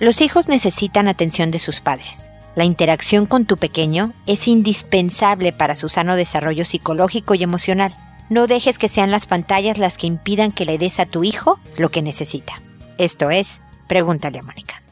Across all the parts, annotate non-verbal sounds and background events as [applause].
Los hijos necesitan atención de sus padres. La interacción con tu pequeño es indispensable para su sano desarrollo psicológico y emocional. No dejes que sean las pantallas las que impidan que le des a tu hijo lo que necesita. Esto es, pregúntale a Mónica.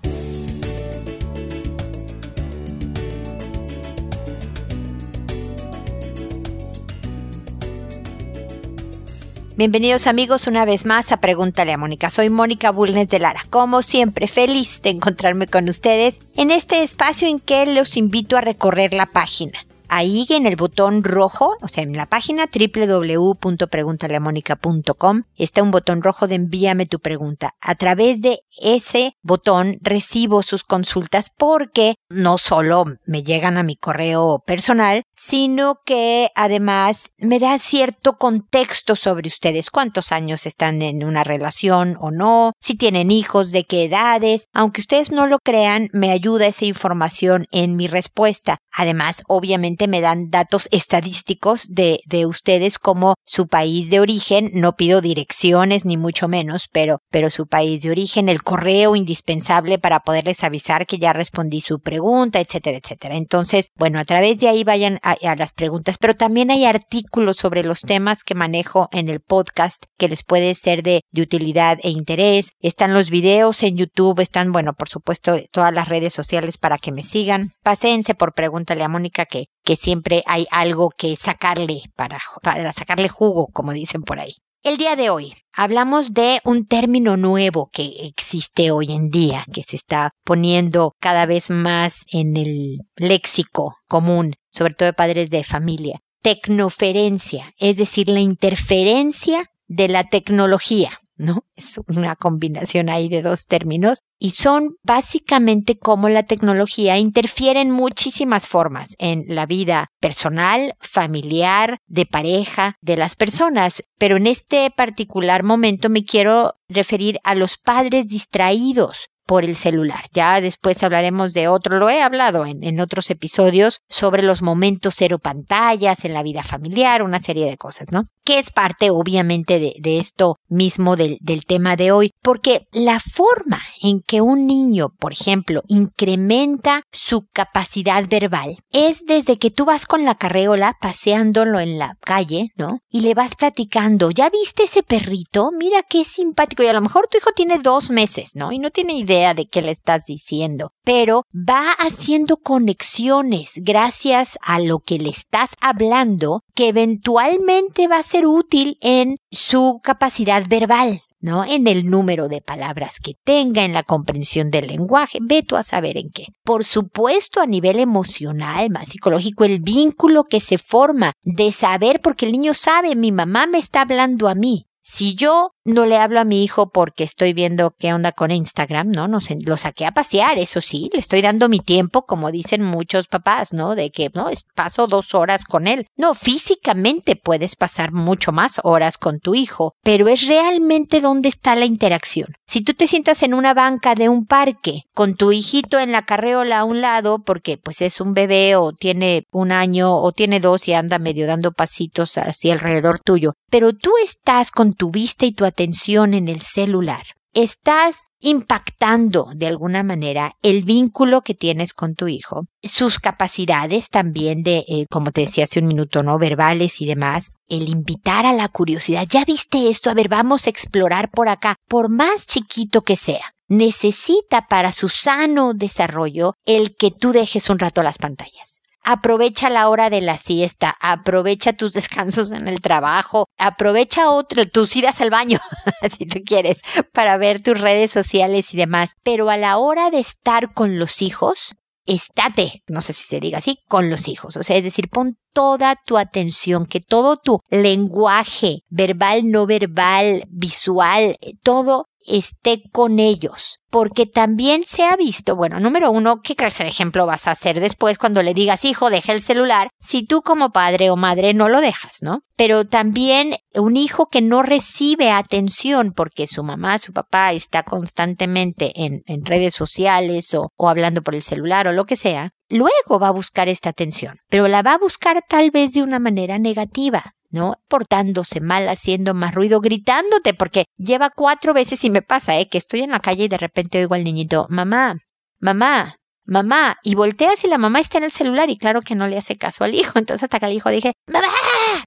Bienvenidos amigos una vez más a Pregúntale a Mónica. Soy Mónica Bulnes de Lara. Como siempre, feliz de encontrarme con ustedes en este espacio en que los invito a recorrer la página ahí en el botón rojo, o sea, en la página www.preguntaleamónica.com está un botón rojo de envíame tu pregunta. A través de ese botón recibo sus consultas porque no solo me llegan a mi correo personal, sino que además me da cierto contexto sobre ustedes, cuántos años están en una relación o no, si tienen hijos, de qué edades. Aunque ustedes no lo crean, me ayuda esa información en mi respuesta. Además, obviamente, me dan datos estadísticos de, de ustedes como su país de origen. No pido direcciones ni mucho menos, pero, pero su país de origen, el correo indispensable para poderles avisar que ya respondí su pregunta, etcétera, etcétera. Entonces, bueno, a través de ahí vayan a, las preguntas, pero también hay artículos sobre los temas que manejo en el podcast que les puede ser de, de utilidad e interés. Están los videos en YouTube, están, bueno, por supuesto, todas las redes sociales para que me sigan. Paséense por Pregúntale a Mónica que, que siempre hay algo que sacarle para, para sacarle jugo, como dicen por ahí. El día de hoy hablamos de un término nuevo que existe hoy en día, que se está poniendo cada vez más en el léxico común, sobre todo de padres de familia. Tecnoferencia, es decir, la interferencia de la tecnología. ¿No? Es una combinación ahí de dos términos y son básicamente cómo la tecnología interfiere en muchísimas formas en la vida personal, familiar, de pareja, de las personas. Pero en este particular momento me quiero referir a los padres distraídos por el celular. Ya después hablaremos de otro, lo he hablado en, otros episodios sobre los momentos cero pantallas en la vida familiar, una serie de cosas, ¿no? Que es parte obviamente de, esto mismo del tema de hoy, porque la forma en que un niño, por ejemplo, incrementa su capacidad verbal es desde que tú vas con la carreola paseándolo en la calle, ¿no? Y le vas platicando, ¿ya viste ese perrito? Mira qué simpático. Y a lo mejor tu hijo tiene dos meses, ¿no? Y no tiene idea de qué le estás diciendo, pero va haciendo conexiones gracias a lo que le estás hablando que eventualmente va a ser útil en su capacidad verbal. ¿no? En el número de palabras que tenga, en la comprensión del lenguaje, ve tú a saber en qué. Por supuesto, a nivel emocional, más psicológico, el vínculo que se forma de saber, porque el niño sabe, mi mamá me está hablando a mí. Si yo no le hablo a mi hijo porque estoy viendo qué onda con Instagram, ¿no? no sé, lo saqué a pasear, eso sí, le estoy dando mi tiempo, como dicen muchos papás, ¿no? De que, no, paso dos horas con él. No, físicamente puedes pasar mucho más horas con tu hijo, pero es realmente dónde está la interacción. Si tú te sientas en una banca de un parque con tu hijito en la carreola a un lado, porque pues es un bebé o tiene un año o tiene dos y anda medio dando pasitos así alrededor tuyo, pero tú estás con tu vista y tu atención en el celular, estás impactando de alguna manera el vínculo que tienes con tu hijo, sus capacidades también de, eh, como te decía hace un minuto, ¿no? Verbales y demás, el invitar a la curiosidad, ya viste esto, a ver, vamos a explorar por acá, por más chiquito que sea. Necesita para su sano desarrollo el que tú dejes un rato las pantallas aprovecha la hora de la siesta, aprovecha tus descansos en el trabajo, aprovecha otro, tus idas al baño, [laughs] si tú quieres, para ver tus redes sociales y demás. Pero a la hora de estar con los hijos, estate, no sé si se diga así, con los hijos. O sea, es decir, pon toda tu atención, que todo tu lenguaje, verbal, no verbal, visual, todo esté con ellos. Porque también se ha visto, bueno, número uno, ¿qué clase de ejemplo vas a hacer después cuando le digas, hijo, deja el celular, si tú como padre o madre no lo dejas, ¿no? Pero también un hijo que no recibe atención porque su mamá, su papá está constantemente en, en redes sociales o, o hablando por el celular o lo que sea, luego va a buscar esta atención, pero la va a buscar tal vez de una manera negativa ¿no? Portándose mal, haciendo más ruido, gritándote, porque lleva cuatro veces y me pasa, ¿eh? Que estoy en la calle y de repente oigo al niñito, mamá, mamá, mamá, y volteas y la mamá está en el celular y claro que no le hace caso al hijo. Entonces hasta que el hijo dije, mamá,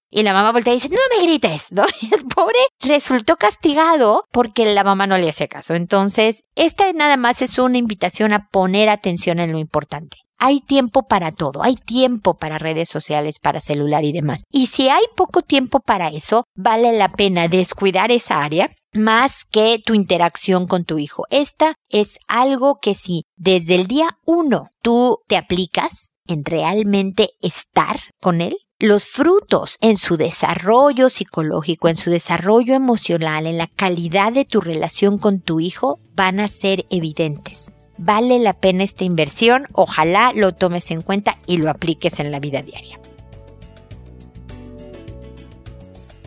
y la mamá voltea y dice, no me grites, ¿no? [laughs] Y el pobre resultó castigado porque la mamá no le hace caso. Entonces, esta nada más es una invitación a poner atención en lo importante. Hay tiempo para todo, hay tiempo para redes sociales, para celular y demás. Y si hay poco tiempo para eso, vale la pena descuidar esa área más que tu interacción con tu hijo. Esta es algo que si desde el día uno tú te aplicas en realmente estar con él, los frutos en su desarrollo psicológico, en su desarrollo emocional, en la calidad de tu relación con tu hijo, van a ser evidentes. Vale la pena esta inversión, ojalá lo tomes en cuenta y lo apliques en la vida diaria.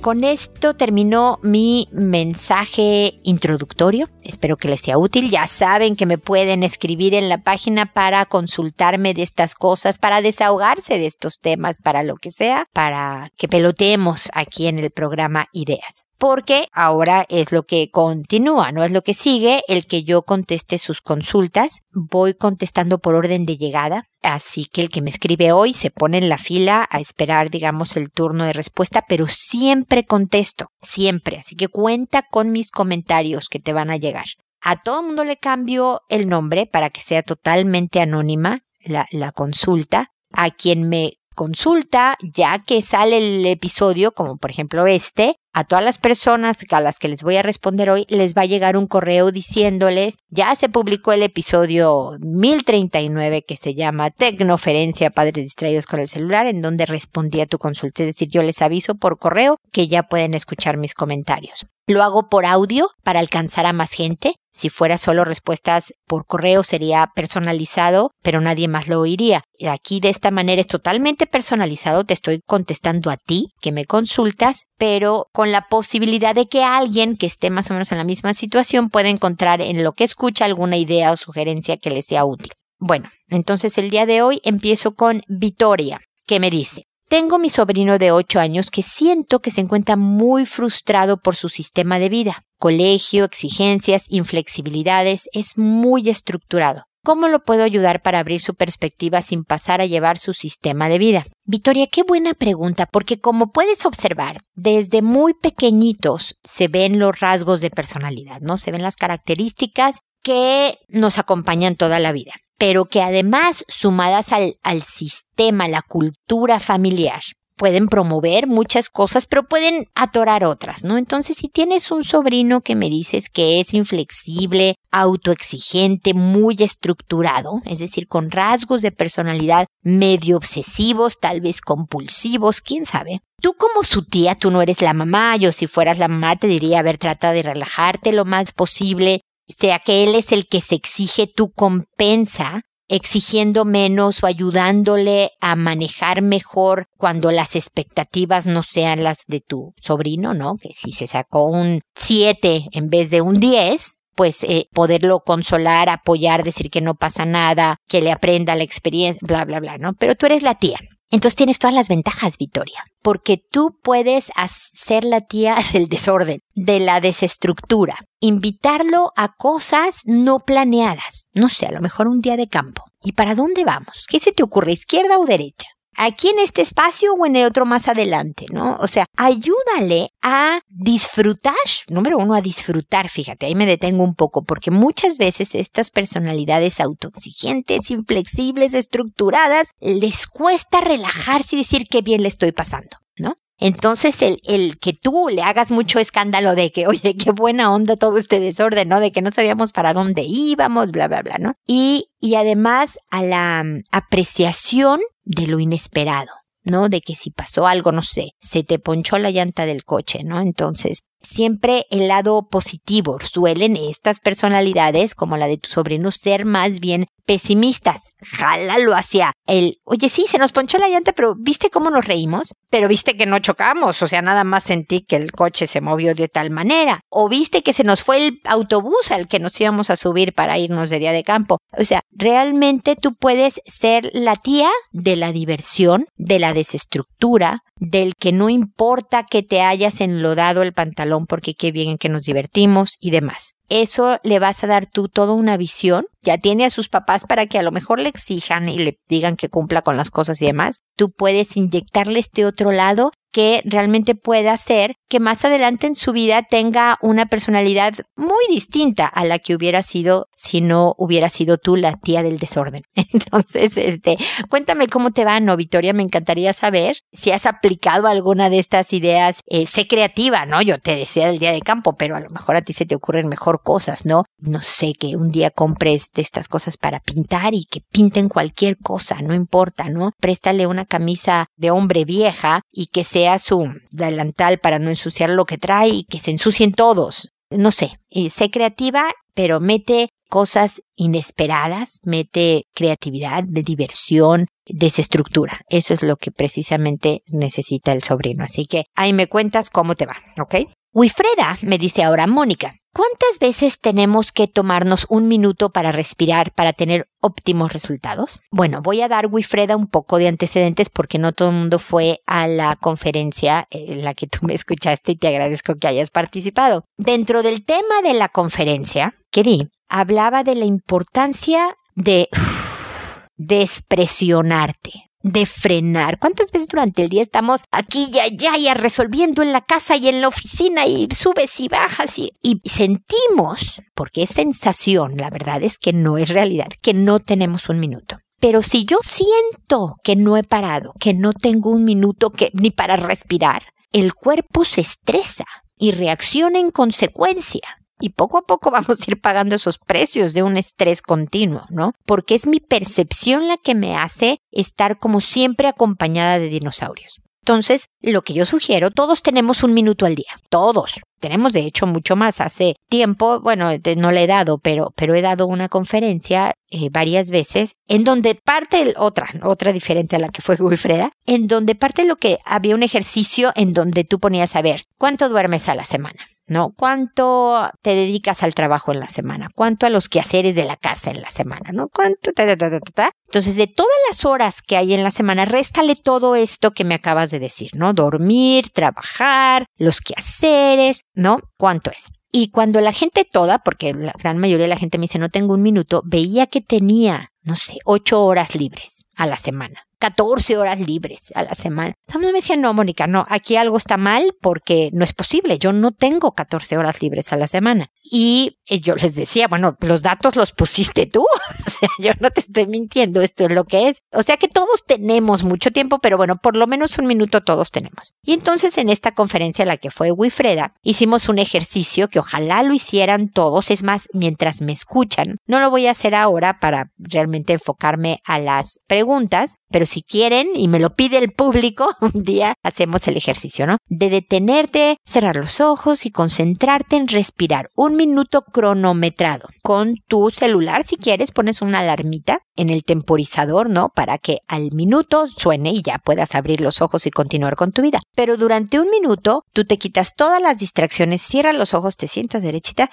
Con esto terminó mi mensaje introductorio. Espero que les sea útil. Ya saben que me pueden escribir en la página para consultarme de estas cosas, para desahogarse de estos temas, para lo que sea, para que peloteemos aquí en el programa Ideas porque ahora es lo que continúa, no es lo que sigue, el que yo conteste sus consultas. Voy contestando por orden de llegada, así que el que me escribe hoy se pone en la fila a esperar, digamos, el turno de respuesta, pero siempre contesto, siempre. Así que cuenta con mis comentarios que te van a llegar. A todo el mundo le cambio el nombre para que sea totalmente anónima la, la consulta. A quien me consulta, ya que sale el episodio, como por ejemplo este, a todas las personas a las que les voy a responder hoy, les va a llegar un correo diciéndoles, ya se publicó el episodio 1039 que se llama Tecnoferencia Padres Distraídos con el Celular, en donde respondí a tu consulta. Es decir, yo les aviso por correo que ya pueden escuchar mis comentarios. Lo hago por audio para alcanzar a más gente. Si fuera solo respuestas por correo sería personalizado, pero nadie más lo oiría. Aquí de esta manera es totalmente personalizado, te estoy contestando a ti que me consultas, pero con la posibilidad de que alguien que esté más o menos en la misma situación pueda encontrar en lo que escucha alguna idea o sugerencia que le sea útil. Bueno, entonces el día de hoy empiezo con Vitoria, que me dice, tengo mi sobrino de 8 años que siento que se encuentra muy frustrado por su sistema de vida. Colegio, exigencias, inflexibilidades, es muy estructurado. ¿Cómo lo puedo ayudar para abrir su perspectiva sin pasar a llevar su sistema de vida? Victoria, qué buena pregunta, porque como puedes observar, desde muy pequeñitos se ven los rasgos de personalidad, ¿no? Se ven las características que nos acompañan toda la vida pero que además, sumadas al, al sistema, la cultura familiar, pueden promover muchas cosas, pero pueden atorar otras, ¿no? Entonces, si tienes un sobrino que me dices que es inflexible, autoexigente, muy estructurado, es decir, con rasgos de personalidad medio obsesivos, tal vez compulsivos, quién sabe. Tú como su tía, tú no eres la mamá, yo si fueras la mamá te diría, a ver, trata de relajarte lo más posible, sea que él es el que se exige, tú compensa exigiendo menos o ayudándole a manejar mejor cuando las expectativas no sean las de tu sobrino, ¿no? Que si se sacó un 7 en vez de un 10, pues eh, poderlo consolar, apoyar, decir que no pasa nada, que le aprenda la experiencia, bla, bla, bla, ¿no? Pero tú eres la tía. Entonces tienes todas las ventajas, Victoria, porque tú puedes ser la tía [laughs] del desorden, de la desestructura, invitarlo a cosas no planeadas, no sé, a lo mejor un día de campo. ¿Y para dónde vamos? ¿Qué se te ocurre, izquierda o derecha? Aquí en este espacio o en el otro más adelante, ¿no? O sea, ayúdale a disfrutar, número uno, a disfrutar, fíjate, ahí me detengo un poco, porque muchas veces estas personalidades autoexigentes, inflexibles, estructuradas, les cuesta relajarse y decir qué bien le estoy pasando, ¿no? Entonces, el, el, que tú le hagas mucho escándalo de que, oye, qué buena onda todo este desorden, ¿no? De que no sabíamos para dónde íbamos, bla, bla, bla, ¿no? Y, y además a la mm, apreciación de lo inesperado. ¿no? De que si pasó algo, no sé, se te ponchó la llanta del coche, ¿no? Entonces, siempre el lado positivo. Suelen estas personalidades, como la de tu sobrino, ser más bien pesimistas. Jálalo hacia el, oye, sí, se nos ponchó la llanta, pero ¿viste cómo nos reímos? Pero viste que no chocamos, o sea, nada más sentí que el coche se movió de tal manera. O viste que se nos fue el autobús al que nos íbamos a subir para irnos de día de campo. O sea, realmente tú puedes ser la tía de la diversión, de la desestructura, del que no importa que te hayas enlodado el pantalón porque qué bien en que nos divertimos y demás. Eso le vas a dar tú toda una visión. Ya tiene a sus papás para que a lo mejor le exijan y le digan que cumpla con las cosas y demás. Tú puedes inyectarle este otro lado que realmente pueda hacer que más adelante en su vida tenga una personalidad muy distinta a la que hubiera sido si no hubiera sido tú la tía del desorden. [laughs] Entonces, este, cuéntame cómo te va, ¿no, Victoria? Me encantaría saber si has aplicado alguna de estas ideas. Eh, sé creativa, ¿no? Yo te decía del día de campo, pero a lo mejor a ti se te ocurren mejor cosas, ¿no? No sé, que un día compres de estas cosas para pintar y que pinten cualquier cosa, no importa, ¿no? Préstale una camisa de hombre vieja y que se sea su delantal para no ensuciar lo que trae y que se ensucien todos. No sé, y sé creativa, pero mete cosas inesperadas, mete creatividad, de diversión, desestructura. Eso es lo que precisamente necesita el sobrino. Así que ahí me cuentas cómo te va, ¿ok? Wifreda me dice ahora, Mónica, ¿cuántas veces tenemos que tomarnos un minuto para respirar para tener óptimos resultados? Bueno, voy a dar, Wifreda, un poco de antecedentes porque no todo el mundo fue a la conferencia en la que tú me escuchaste y te agradezco que hayas participado. Dentro del tema de la conferencia que di, hablaba de la importancia de despresionarte de frenar. ¿Cuántas veces durante el día estamos aquí y allá y resolviendo en la casa y en la oficina y subes y bajas y, y sentimos, porque es sensación, la verdad es que no es realidad, que no tenemos un minuto. Pero si yo siento que no he parado, que no tengo un minuto que, ni para respirar, el cuerpo se estresa y reacciona en consecuencia. Y poco a poco [laughs] vamos a ir pagando esos precios de un estrés continuo, ¿no? Porque es mi percepción la que me hace estar como siempre acompañada de dinosaurios. Entonces, lo que yo sugiero, todos tenemos un minuto al día, todos. Tenemos de hecho mucho más. Hace tiempo, bueno, no le he dado, pero, pero he dado una conferencia eh, varias veces en donde parte otra, otra diferente a la que fue Wilfreda, en donde parte lo que había un ejercicio en donde tú ponías a ver cuánto duermes a la semana ¿no? ¿Cuánto te dedicas al trabajo en la semana? ¿Cuánto a los quehaceres de la casa en la semana? ¿No? ¿Cuánto? Entonces, de todas las horas que hay en la semana, réstale todo esto que me acabas de decir, ¿no? Dormir, trabajar, los quehaceres, ¿no? ¿Cuánto es? Y cuando la gente toda, porque la gran mayoría de la gente me dice no tengo un minuto, veía que tenía, no sé, ocho horas libres a la semana. 14 horas libres a la semana. Entonces me decían, no, Mónica, no, aquí algo está mal porque no es posible. Yo no tengo 14 horas libres a la semana. Y eh, yo les decía, bueno, los datos los pusiste tú. [laughs] o sea, yo no te estoy mintiendo, esto es lo que es. O sea que todos tenemos mucho tiempo, pero bueno, por lo menos un minuto todos tenemos. Y entonces en esta conferencia, la que fue Wifreda, hicimos un ejercicio que ojalá lo hicieran todos. Es más, mientras me escuchan, no lo voy a hacer ahora para realmente enfocarme a las preguntas, pero si quieren y me lo pide el público, [laughs] un día hacemos el ejercicio, ¿no? De detenerte, cerrar los ojos y concentrarte en respirar. Un minuto cronometrado. Con tu celular, si quieres, pones una alarmita en el temporizador, ¿no? Para que al minuto suene y ya puedas abrir los ojos y continuar con tu vida. Pero durante un minuto, tú te quitas todas las distracciones, cierras los ojos, te sientas derechita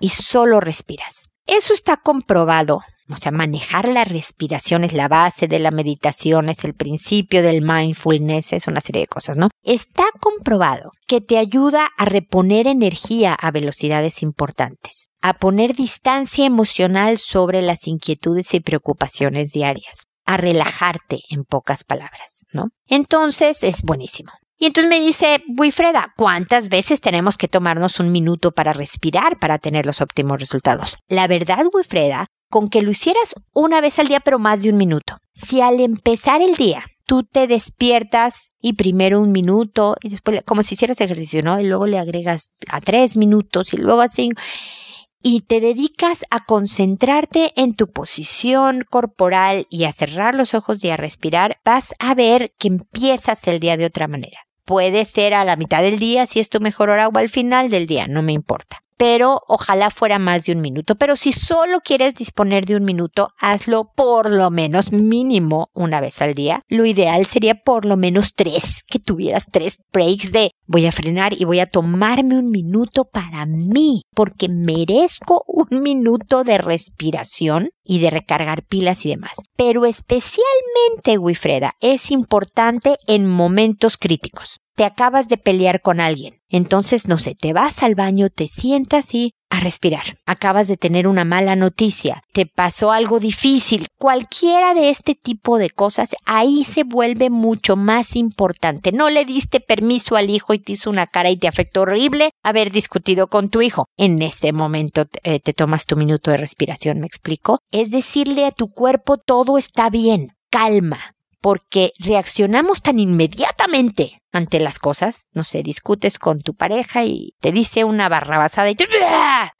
y solo respiras. Eso está comprobado o sea, manejar la respiración es la base de la meditación, es el principio del mindfulness, es una serie de cosas, ¿no? Está comprobado que te ayuda a reponer energía a velocidades importantes, a poner distancia emocional sobre las inquietudes y preocupaciones diarias, a relajarte en pocas palabras, ¿no? Entonces es buenísimo. Y entonces me dice, Wilfreda, ¿cuántas veces tenemos que tomarnos un minuto para respirar para tener los óptimos resultados? La verdad, Wilfreda, con que lo hicieras una vez al día, pero más de un minuto. Si al empezar el día tú te despiertas y primero un minuto y después como si hicieras ejercicio, ¿no? Y luego le agregas a tres minutos y luego a y te dedicas a concentrarte en tu posición corporal y a cerrar los ojos y a respirar, vas a ver que empiezas el día de otra manera. Puede ser a la mitad del día si es tu mejor hora o al final del día, no me importa pero ojalá fuera más de un minuto. Pero si solo quieres disponer de un minuto, hazlo por lo menos mínimo una vez al día. Lo ideal sería por lo menos tres, que tuvieras tres breaks de voy a frenar y voy a tomarme un minuto para mí, porque merezco un minuto de respiración y de recargar pilas y demás. Pero especialmente, Wifreda, es importante en momentos críticos te acabas de pelear con alguien. Entonces, no sé, te vas al baño, te sientas y a respirar. Acabas de tener una mala noticia, te pasó algo difícil, cualquiera de este tipo de cosas, ahí se vuelve mucho más importante. No le diste permiso al hijo y te hizo una cara y te afectó horrible haber discutido con tu hijo. En ese momento eh, te tomas tu minuto de respiración, ¿me explico? Es decirle a tu cuerpo todo está bien, calma, porque reaccionamos tan inmediatamente ante las cosas. No sé, discutes con tu pareja y te dice una barrabasada y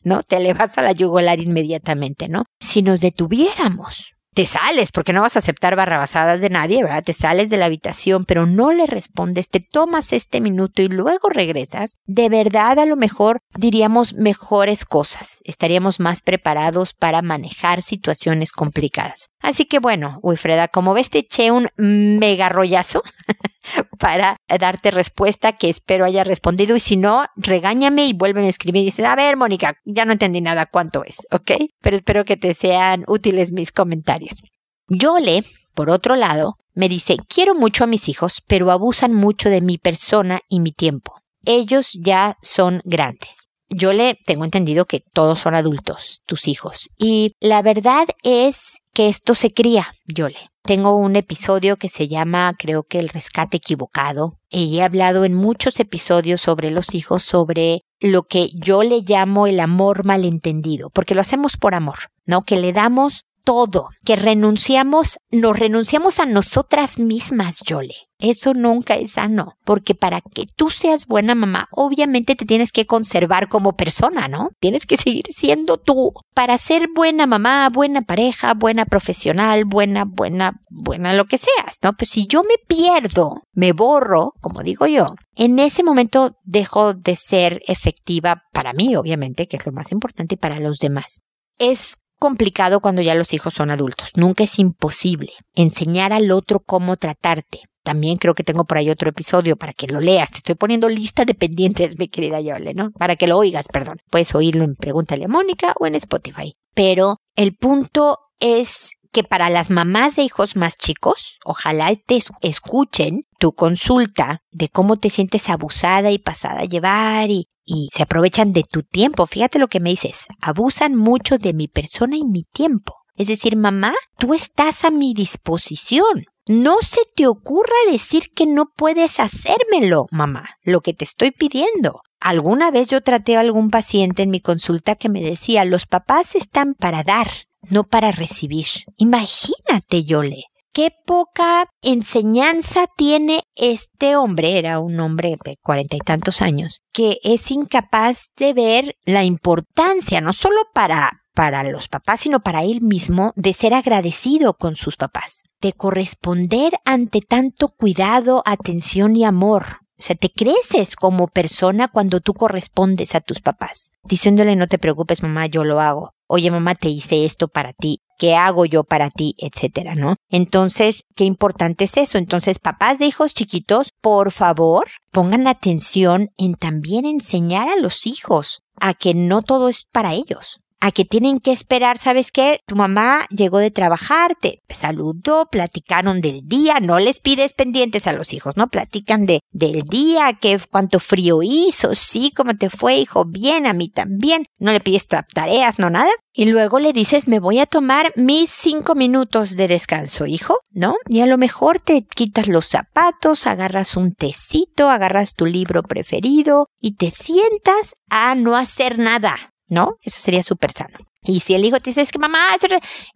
no te le vas a la yugular inmediatamente, ¿no? Si nos detuviéramos te sales, porque no vas a aceptar barrabasadas de nadie, ¿verdad? Te sales de la habitación, pero no le respondes, te tomas este minuto y luego regresas, de verdad a lo mejor diríamos mejores cosas, estaríamos más preparados para manejar situaciones complicadas. Así que bueno, Wilfreda, como ves te eché un mega rollazo [laughs] [laughs] para darte respuesta que espero haya respondido y si no, regáñame y vuélveme a escribir y dices, a ver, Mónica, ya no entendí nada cuánto es, ¿ok? Pero espero que te sean útiles mis comentarios. Yole, por otro lado, me dice, quiero mucho a mis hijos, pero abusan mucho de mi persona y mi tiempo. Ellos ya son grandes. Yo le tengo entendido que todos son adultos, tus hijos. Y la verdad es que esto se cría, Yole. Tengo un episodio que se llama, creo que el rescate equivocado, y he hablado en muchos episodios sobre los hijos, sobre lo que yo le llamo el amor malentendido, porque lo hacemos por amor, ¿no? Que le damos todo, que renunciamos, nos renunciamos a nosotras mismas, Yole. Eso nunca es sano, porque para que tú seas buena mamá, obviamente te tienes que conservar como persona, ¿no? Tienes que seguir siendo tú. Para ser buena mamá, buena pareja, buena profesional, buena, buena, buena lo que seas, ¿no? Pues si yo me pierdo, me borro, como digo yo, en ese momento dejo de ser efectiva para mí, obviamente, que es lo más importante, y para los demás. Es complicado cuando ya los hijos son adultos. Nunca es imposible enseñar al otro cómo tratarte. También creo que tengo por ahí otro episodio para que lo leas. Te estoy poniendo lista de pendientes, mi querida Yole, ¿no? Para que lo oigas, perdón. Puedes oírlo en Pregúntale a Mónica o en Spotify. Pero el punto es que para las mamás de hijos más chicos, ojalá te escuchen tu consulta de cómo te sientes abusada y pasada a llevar y, y se aprovechan de tu tiempo. Fíjate lo que me dices, abusan mucho de mi persona y mi tiempo. Es decir, mamá, tú estás a mi disposición. No se te ocurra decir que no puedes hacérmelo, mamá, lo que te estoy pidiendo. Alguna vez yo traté a algún paciente en mi consulta que me decía, los papás están para dar, no para recibir. Imagínate, Yole. Qué poca enseñanza tiene este hombre, era un hombre de cuarenta y tantos años, que es incapaz de ver la importancia, no solo para para los papás, sino para él mismo, de ser agradecido con sus papás, de corresponder ante tanto cuidado, atención y amor. O sea, te creces como persona cuando tú correspondes a tus papás, diciéndole no te preocupes mamá, yo lo hago. Oye mamá, te hice esto para ti. ¿Qué hago yo para ti? etcétera, ¿no? Entonces, qué importante es eso. Entonces, papás de hijos chiquitos, por favor, pongan atención en también enseñar a los hijos a que no todo es para ellos a que tienen que esperar, ¿sabes qué? Tu mamá llegó de trabajar, te saludó, platicaron del día, no les pides pendientes a los hijos, ¿no? Platican de, del día, qué, cuánto frío hizo, sí, cómo te fue, hijo, bien, a mí también, no le pides tareas, no nada. Y luego le dices, me voy a tomar mis cinco minutos de descanso, hijo, ¿no? Y a lo mejor te quitas los zapatos, agarras un tecito, agarras tu libro preferido y te sientas a no hacer nada, ¿no? Eso sería súper sano. Y si el hijo te dice, es que mamá,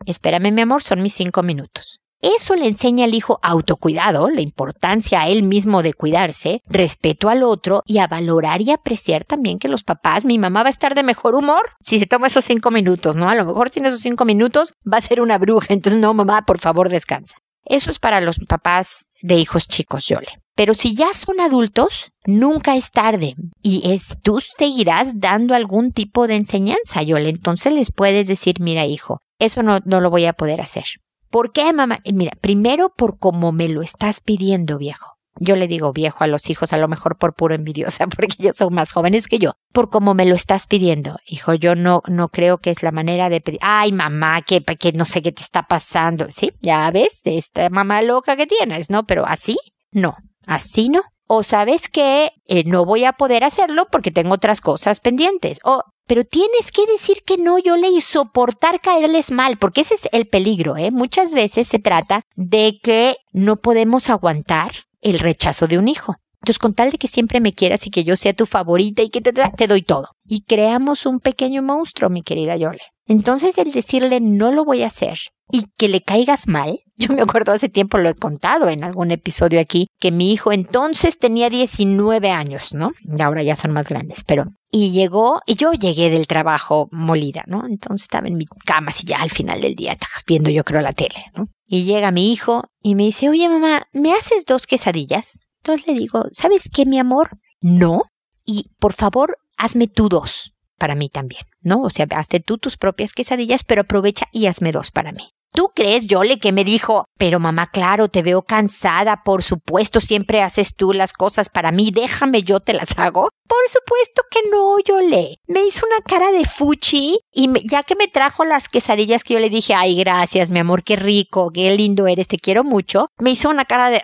espérame mi amor, son mis cinco minutos. Eso le enseña al hijo autocuidado, la importancia a él mismo de cuidarse, respeto al otro y a valorar y apreciar también que los papás, mi mamá va a estar de mejor humor si se toma esos cinco minutos, ¿no? A lo mejor sin esos cinco minutos va a ser una bruja, [laughs] entonces no, mamá, por favor descansa. Eso es para los papás de hijos chicos, Yole. Pero si ya son adultos, nunca es tarde y es, tú seguirás dando algún tipo de enseñanza, Yole. Entonces les puedes decir, mira hijo, eso no, no lo voy a poder hacer. ¿Por qué, mamá? Mira, primero por cómo me lo estás pidiendo, viejo. Yo le digo viejo a los hijos, a lo mejor por puro envidiosa, [laughs] porque ellos son más jóvenes que yo, por cómo me lo estás pidiendo. Hijo, yo no, no creo que es la manera de pedir. Ay, mamá, que, que no sé qué te está pasando. Sí, ya ves, esta mamá loca que tienes, ¿no? Pero así, no, así no. O sabes que eh, no voy a poder hacerlo porque tengo otras cosas pendientes. O pero tienes que decir que no, yo le y soportar caerles mal, porque ese es el peligro, ¿eh? Muchas veces se trata de que no podemos aguantar el rechazo de un hijo. Entonces, con tal de que siempre me quieras y que yo sea tu favorita y que te, te doy todo. Y creamos un pequeño monstruo, mi querida Yole. Entonces, el decirle no lo voy a hacer y que le caigas mal, yo me acuerdo hace tiempo, lo he contado en algún episodio aquí, que mi hijo entonces tenía 19 años, ¿no? Y ahora ya son más grandes, pero... Y llegó, y yo llegué del trabajo molida, ¿no? Entonces estaba en mi cama así ya al final del día, viendo yo creo la tele, ¿no? Y llega mi hijo y me dice, oye mamá, ¿me haces dos quesadillas? Entonces le digo, ¿sabes qué, mi amor? No. Y por favor, hazme tú dos para mí también, ¿no? O sea, hazte tú tus propias quesadillas, pero aprovecha y hazme dos para mí. ¿Tú crees, Yole, que me dijo, pero mamá, claro, te veo cansada, por supuesto, siempre haces tú las cosas para mí, déjame, yo te las hago? Por supuesto que no, Yole. Me hizo una cara de fuchi y ya que me trajo las quesadillas que yo le dije, ay, gracias, mi amor, qué rico, qué lindo eres, te quiero mucho, me hizo una cara de,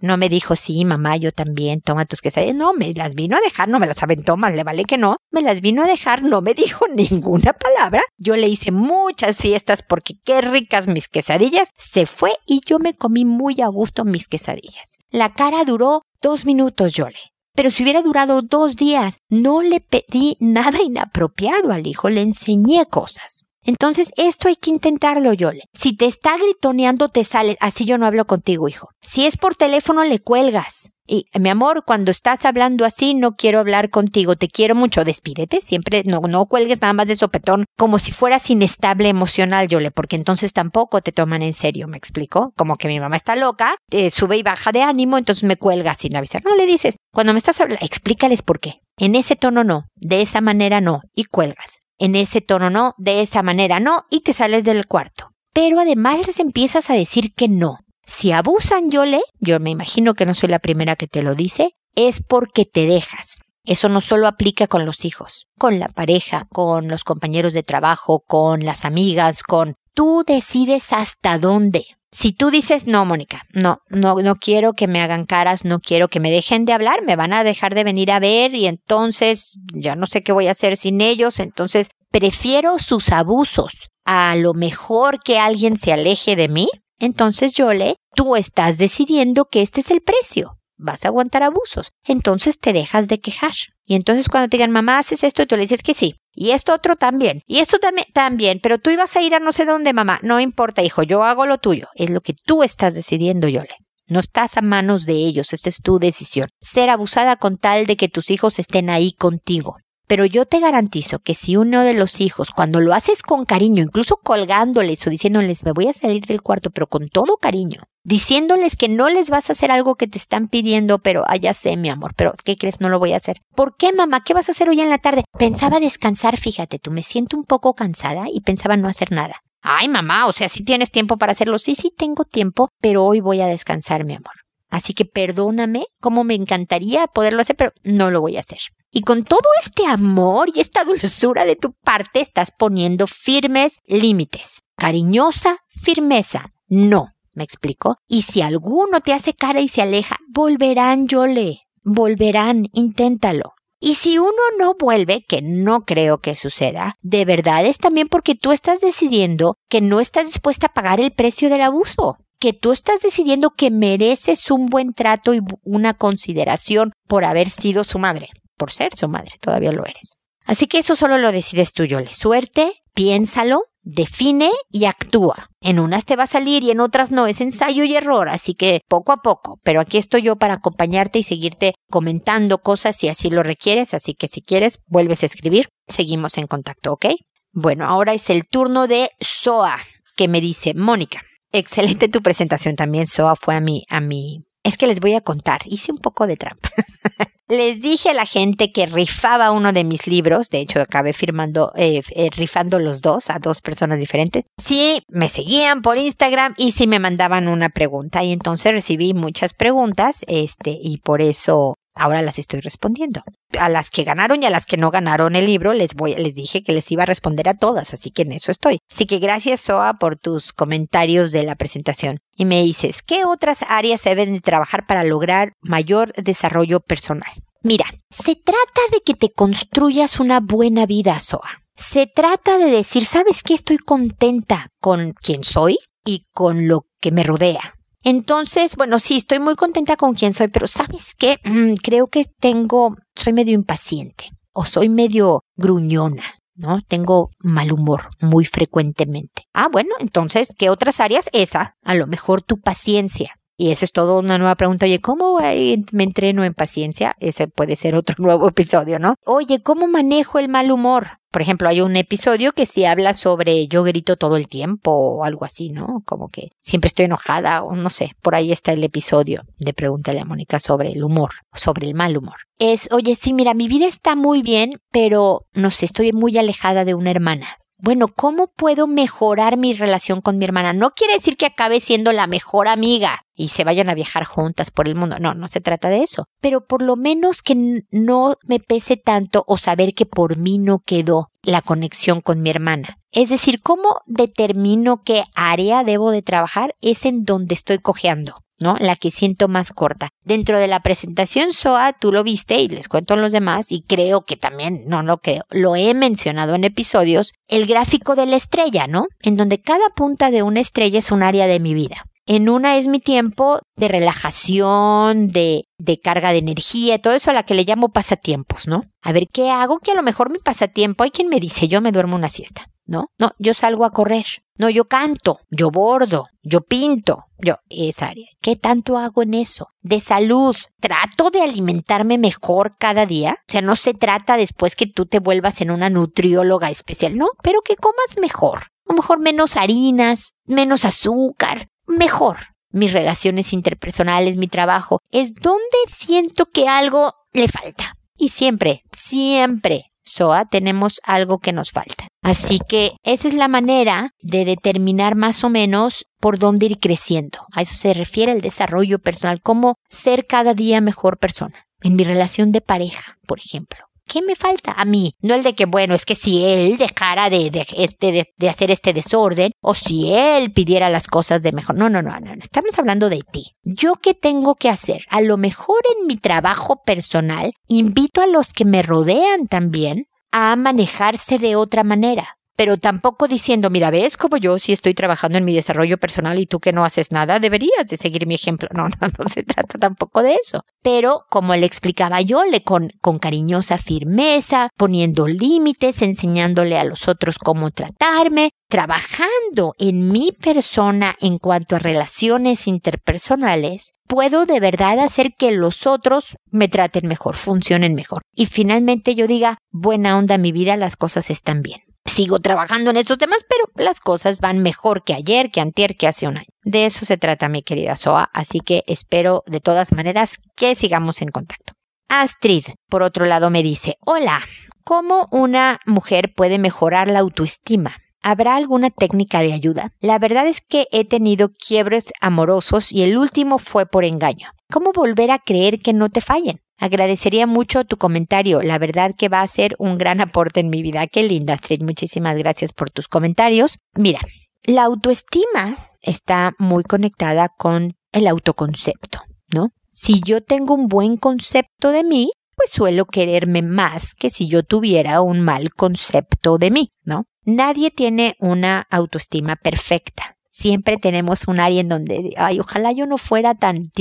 no me dijo, sí, mamá, yo también, toma tus quesadillas. No, me las vino a dejar, no me las aventó más, le vale que no. Me las vino a dejar, no me dijo [laughs] ninguna palabra. Yo le hice muchas fiestas porque qué ricas mis quesadillas. Se fue y yo me comí muy a gusto mis quesadillas. La cara duró dos minutos, yo le. Pero si hubiera durado dos días, no le pedí nada inapropiado al hijo, le enseñé cosas. Entonces, esto hay que intentarlo, Yole. Si te está gritoneando, te sales. Así yo no hablo contigo, hijo. Si es por teléfono, le cuelgas. Y, mi amor, cuando estás hablando así, no quiero hablar contigo, te quiero mucho, despídete, siempre no, no cuelgues nada más de sopetón, como si fueras inestable emocional, Yole, porque entonces tampoco te toman en serio, ¿me explico? Como que mi mamá está loca, te sube y baja de ánimo, entonces me cuelga sin avisar. No le dices, cuando me estás hablando, explícales por qué. En ese tono no, de esa manera no, y cuelgas en ese tono no, de esa manera no, y te sales del cuarto. Pero además les empiezas a decir que no. Si abusan, Yole, yo me imagino que no soy la primera que te lo dice, es porque te dejas. Eso no solo aplica con los hijos, con la pareja, con los compañeros de trabajo, con las amigas, con... Tú decides hasta dónde. Si tú dices, no, Mónica, no, no, no quiero que me hagan caras, no quiero que me dejen de hablar, me van a dejar de venir a ver y entonces ya no sé qué voy a hacer sin ellos, entonces prefiero sus abusos a lo mejor que alguien se aleje de mí, entonces yo le, tú estás decidiendo que este es el precio. Vas a aguantar abusos. Entonces te dejas de quejar. Y entonces cuando te digan, mamá, haces esto, y tú le dices que sí. Y esto otro también. Y esto también, también. Pero tú ibas a ir a no sé dónde, mamá. No importa, hijo, yo hago lo tuyo. Es lo que tú estás decidiendo, Yole. No estás a manos de ellos, esta es tu decisión. Ser abusada con tal de que tus hijos estén ahí contigo. Pero yo te garantizo que si uno de los hijos, cuando lo haces con cariño, incluso colgándoles o diciéndoles me voy a salir del cuarto, pero con todo cariño, diciéndoles que no les vas a hacer algo que te están pidiendo, pero ah, ya sé, mi amor, pero ¿qué crees? No lo voy a hacer. ¿Por qué, mamá? ¿Qué vas a hacer hoy en la tarde? Pensaba descansar, fíjate, tú me siento un poco cansada y pensaba no hacer nada. Ay, mamá, o sea, si tienes tiempo para hacerlo. Sí, sí tengo tiempo, pero hoy voy a descansar, mi amor. Así que perdóname, como me encantaría poderlo hacer, pero no lo voy a hacer. Y con todo este amor y esta dulzura de tu parte estás poniendo firmes límites. Cariñosa firmeza. No, me explico. Y si alguno te hace cara y se aleja, volverán, Yole. Volverán, inténtalo. Y si uno no vuelve, que no creo que suceda, de verdad es también porque tú estás decidiendo que no estás dispuesta a pagar el precio del abuso que tú estás decidiendo que mereces un buen trato y una consideración por haber sido su madre, por ser su madre, todavía lo eres. Así que eso solo lo decides tú, Yole. Suerte, piénsalo, define y actúa. En unas te va a salir y en otras no, es ensayo y error, así que poco a poco. Pero aquí estoy yo para acompañarte y seguirte comentando cosas si así lo requieres, así que si quieres, vuelves a escribir. Seguimos en contacto, ¿ok? Bueno, ahora es el turno de Soa, que me dice, Mónica, Excelente tu presentación también, Soa fue a mi, a mi Es que les voy a contar, hice un poco de trampa. [laughs] Les dije a la gente que rifaba uno de mis libros, de hecho acabé firmando, eh, eh, rifando los dos a dos personas diferentes. Sí, me seguían por Instagram y sí me mandaban una pregunta y entonces recibí muchas preguntas, este, y por eso ahora las estoy respondiendo. A las que ganaron y a las que no ganaron el libro, les voy, les dije que les iba a responder a todas, así que en eso estoy. Así que gracias, Soa, por tus comentarios de la presentación. Y me dices, ¿qué otras áreas se deben de trabajar para lograr mayor desarrollo personal? Mira, se trata de que te construyas una buena vida, Soa. Se trata de decir, ¿sabes qué? Estoy contenta con quien soy y con lo que me rodea. Entonces, bueno, sí, estoy muy contenta con quien soy, pero ¿sabes qué? Mm, creo que tengo, soy medio impaciente o soy medio gruñona. ¿no? Tengo mal humor muy frecuentemente. Ah, bueno, entonces, ¿qué otras áreas? Esa, a lo mejor tu paciencia. Y esa es toda una nueva pregunta. Oye, ¿cómo me entreno en paciencia? Ese puede ser otro [laughs] nuevo episodio, ¿no? Oye, ¿cómo manejo el mal humor? Por ejemplo, hay un episodio que sí habla sobre yo grito todo el tiempo o algo así, ¿no? Como que siempre estoy enojada o no sé. Por ahí está el episodio de Pregúntale a Mónica sobre el humor, sobre el mal humor. Es, oye, sí, mira, mi vida está muy bien, pero no sé, estoy muy alejada de una hermana bueno, ¿cómo puedo mejorar mi relación con mi hermana? No quiere decir que acabe siendo la mejor amiga y se vayan a viajar juntas por el mundo. No, no se trata de eso. Pero por lo menos que no me pese tanto o saber que por mí no quedó la conexión con mi hermana. Es decir, ¿cómo determino qué área debo de trabajar? Es en donde estoy cojeando. ¿No? La que siento más corta. Dentro de la presentación SOA, tú lo viste y les cuento a los demás y creo que también, no lo creo, lo he mencionado en episodios, el gráfico de la estrella, ¿no? En donde cada punta de una estrella es un área de mi vida. En una es mi tiempo de relajación, de, de carga de energía, todo eso a la que le llamo pasatiempos, ¿no? A ver, ¿qué hago? Que a lo mejor mi pasatiempo, hay quien me dice, yo me duermo una siesta, ¿no? No, yo salgo a correr. No, yo canto, yo bordo, yo pinto, yo, esa área. ¿Qué tanto hago en eso? De salud. ¿Trato de alimentarme mejor cada día? O sea, no se trata después que tú te vuelvas en una nutrióloga especial, no, pero que comas mejor. A lo mejor menos harinas, menos azúcar, mejor. Mis relaciones interpersonales, mi trabajo, es donde siento que algo le falta. Y siempre, siempre SOA tenemos algo que nos falta. Así que esa es la manera de determinar más o menos por dónde ir creciendo. A eso se refiere el desarrollo personal, cómo ser cada día mejor persona. En mi relación de pareja, por ejemplo. ¿Qué me falta a mí? No el de que, bueno, es que si él dejara de, de, este, de, hacer este desorden o si él pidiera las cosas de mejor. No, no, no, no, no. Estamos hablando de ti. ¿Yo qué tengo que hacer? A lo mejor en mi trabajo personal invito a los que me rodean también a manejarse de otra manera pero tampoco diciendo, mira, ves como yo si estoy trabajando en mi desarrollo personal y tú que no haces nada, deberías de seguir mi ejemplo. [laughs] No, no, no se trata tampoco de eso. Pero como le explicaba yo, le con, con cariñosa firmeza, poniendo límites, enseñándole a los otros cómo tratarme, trabajando en mi persona en cuanto a relaciones interpersonales, puedo de verdad hacer que los otros me traten mejor, funcionen mejor. Y finalmente yo diga, buena onda mi vida, las cosas están bien sigo trabajando en estos temas, pero las cosas van mejor que ayer, que antier, que hace un año. De eso se trata, mi querida Soa, así que espero de todas maneras que sigamos en contacto. Astrid, por otro lado, me dice, hola, ¿cómo una mujer puede mejorar la autoestima? ¿Habrá alguna técnica de ayuda? La verdad es que he tenido quiebres amorosos y el último fue por engaño. ¿Cómo volver a creer que no te fallen? Agradecería mucho tu comentario. La verdad que va a ser un gran aporte en mi vida. Qué linda, Astrid. Muchísimas gracias por tus comentarios. Mira, la autoestima está muy conectada con el autoconcepto, ¿no? Si yo tengo un buen concepto de mí, pues suelo quererme más que si yo tuviera un mal concepto de mí, ¿no? Nadie tiene una autoestima perfecta. Siempre tenemos un área en donde, ay, ojalá yo no fuera tan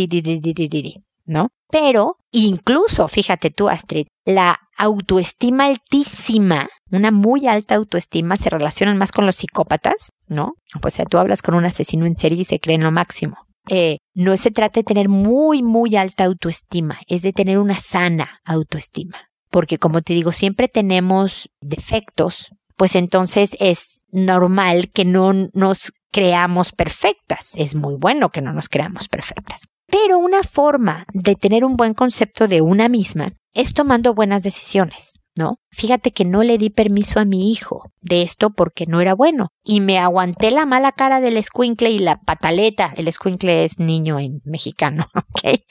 ¿no? Pero incluso, fíjate tú, Astrid, la autoestima altísima, una muy alta autoestima, se relacionan más con los psicópatas, ¿no? O sea, tú hablas con un asesino en serie y se creen lo máximo. Eh, no se trata de tener muy, muy alta autoestima, es de tener una sana autoestima. Porque como te digo, siempre tenemos defectos, pues entonces es normal que no nos creamos perfectas. Es muy bueno que no nos creamos perfectas. Pero una forma de tener un buen concepto de una misma es tomando buenas decisiones. ¿No? Fíjate que no le di permiso a mi hijo de esto porque no era bueno. Y me aguanté la mala cara del escuincle y la pataleta. El escuincle es niño en mexicano, [laughs] ¿ok?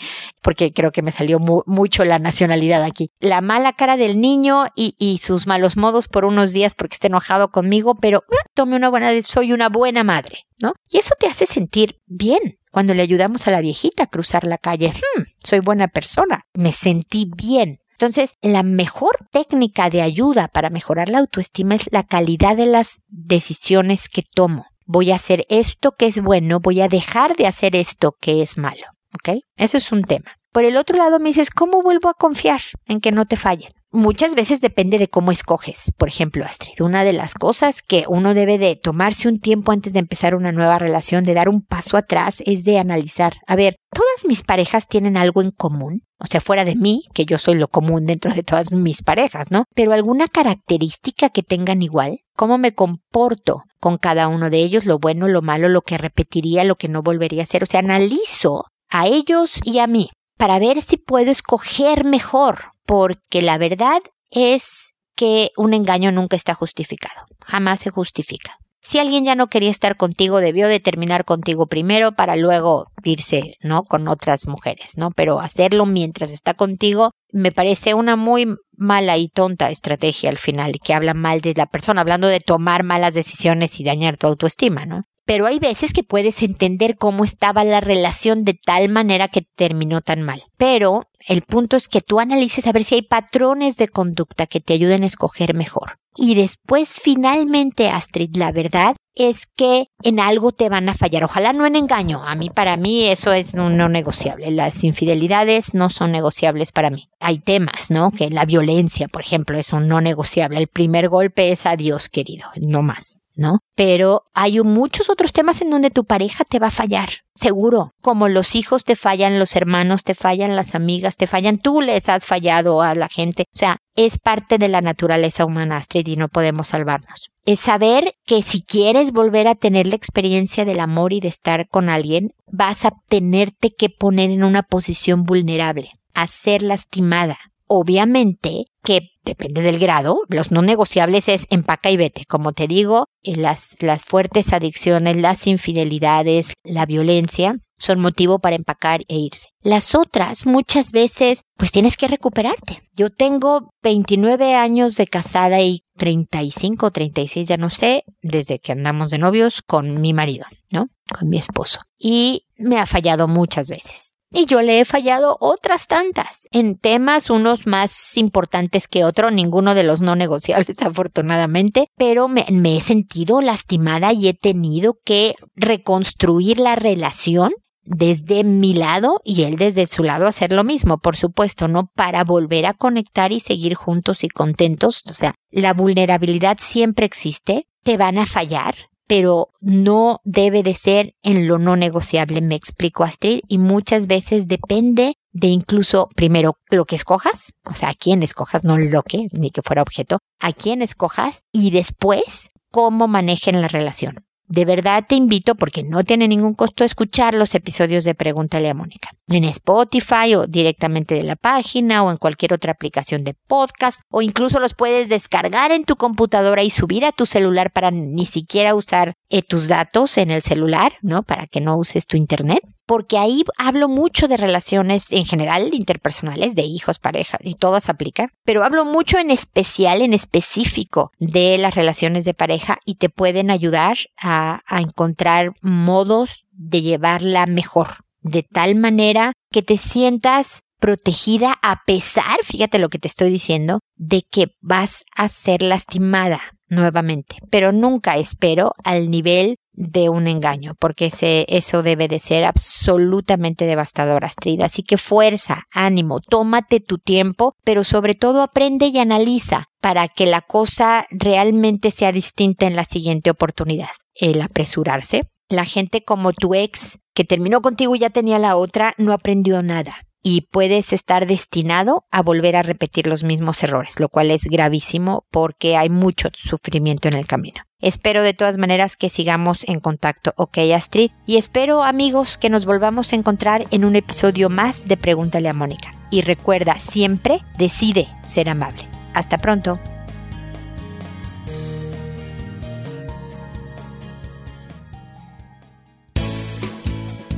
Porque creo que me salió mucho la nacionalidad aquí. La mala cara del niño y, y, sus malos modos por unos días porque está enojado conmigo, pero mm, tome una buena, soy una buena madre, ¿no? Y eso te hace sentir bien. Cuando le ayudamos a la viejita a cruzar la calle, hmm, soy buena persona, me sentí bien, entonces, la mejor técnica de ayuda para mejorar la autoestima es la calidad de las decisiones que tomo. Voy a hacer esto que es bueno, voy a dejar de hacer esto que es malo. ¿Ok? Eso es un tema. Por el otro lado me dices, ¿cómo vuelvo a confiar en que no te fallen? Muchas veces depende de cómo escoges. Por ejemplo, Astrid, una de las cosas que uno debe de tomarse un tiempo antes de empezar una nueva relación, de dar un paso atrás, es de analizar, a ver, ¿todas mis parejas tienen algo en común? O sea, fuera de mí, que yo soy lo común dentro de todas mis parejas, ¿no? Pero alguna característica que tengan igual, cómo me comporto con cada uno de ellos, lo bueno, lo malo, lo que repetiría, lo que no volvería a hacer. O sea, analizo a ellos y a mí para ver si puedo escoger mejor porque la verdad es que un engaño nunca está justificado, jamás se justifica. Si alguien ya no quería estar contigo, debió de terminar contigo primero para luego irse, ¿no? Con otras mujeres, ¿no? Pero hacerlo mientras está contigo me parece una muy mala y tonta estrategia al final, que habla mal de la persona, hablando de tomar malas decisiones y dañar tu autoestima, ¿no? Pero hay veces que puedes entender cómo estaba la relación de tal manera que terminó tan mal. Pero el punto es que tú analices a ver si hay patrones de conducta que te ayuden a escoger mejor. Y después, finalmente, Astrid, la verdad es que en algo te van a fallar. Ojalá no en engaño. A mí, para mí, eso es no, negociable. Las infidelidades no son negociables para mí. Hay temas, ¿no? Que la violencia, por ejemplo, es un no negociable. El primer golpe es adiós, querido, no más. ¿No? Pero hay muchos otros temas en donde tu pareja te va a fallar, seguro. Como los hijos te fallan, los hermanos te fallan, las amigas te fallan, tú les has fallado a la gente. O sea, es parte de la naturaleza humana, Astrid, y no podemos salvarnos. Es saber que si quieres volver a tener la experiencia del amor y de estar con alguien, vas a tenerte que poner en una posición vulnerable, a ser lastimada. Obviamente que depende del grado, los no negociables es empaca y vete. Como te digo, eh, las, las fuertes adicciones, las infidelidades, la violencia son motivo para empacar e irse. Las otras, muchas veces, pues tienes que recuperarte. Yo tengo 29 años de casada y 35, 36, ya no sé, desde que andamos de novios con mi marido, ¿no? Con mi esposo. Y me ha fallado muchas veces. Y yo le he fallado otras tantas, en temas unos más importantes que otro, ninguno de los no negociables [laughs] afortunadamente, pero me, he sentido lastimada y he tenido que reconstruir la relación desde mi lado y él desde su lado hacer lo mismo, por supuesto, ¿no? Para volver a conectar y seguir juntos y contentos. O sea, la vulnerabilidad siempre existe, te van a fallar, pero no debe de ser en lo no negociable, me explico Astrid, y muchas veces depende de incluso primero lo que escojas, o sea, a quién escojas, no lo que, ni que fuera objeto, a quién escojas y después cómo manejen la relación. De verdad te invito, porque no tiene ningún costo, a escuchar los episodios de Pregúntale a Mónica. En Spotify o directamente de la página o en cualquier otra aplicación de podcast o incluso los puedes descargar en tu computadora y subir a tu celular para ni siquiera usar eh, tus datos en el celular, ¿no? Para que no uses tu internet porque ahí hablo mucho de relaciones en general, interpersonales, de hijos, parejas, y todas aplican, pero hablo mucho en especial, en específico, de las relaciones de pareja y te pueden ayudar a, a encontrar modos de llevarla mejor, de tal manera que te sientas protegida a pesar, fíjate lo que te estoy diciendo, de que vas a ser lastimada nuevamente, pero nunca espero al nivel de un engaño, porque ese, eso debe de ser absolutamente devastador, Astrid. Así que fuerza, ánimo, tómate tu tiempo, pero sobre todo aprende y analiza para que la cosa realmente sea distinta en la siguiente oportunidad. El apresurarse. La gente como tu ex, que terminó contigo y ya tenía la otra, no aprendió nada y puedes estar destinado a volver a repetir los mismos errores, lo cual es gravísimo porque hay mucho sufrimiento en el camino. Espero de todas maneras que sigamos en contacto, ok Astrid, y espero amigos que nos volvamos a encontrar en un episodio más de Pregúntale a Mónica. Y recuerda, siempre decide ser amable. Hasta pronto.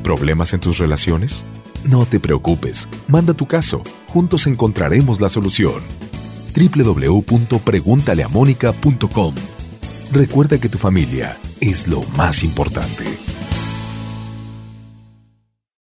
¿Problemas en tus relaciones? No te preocupes, manda tu caso, juntos encontraremos la solución. www.preguntaleamónica.com Recuerda que tu familia es lo más importante.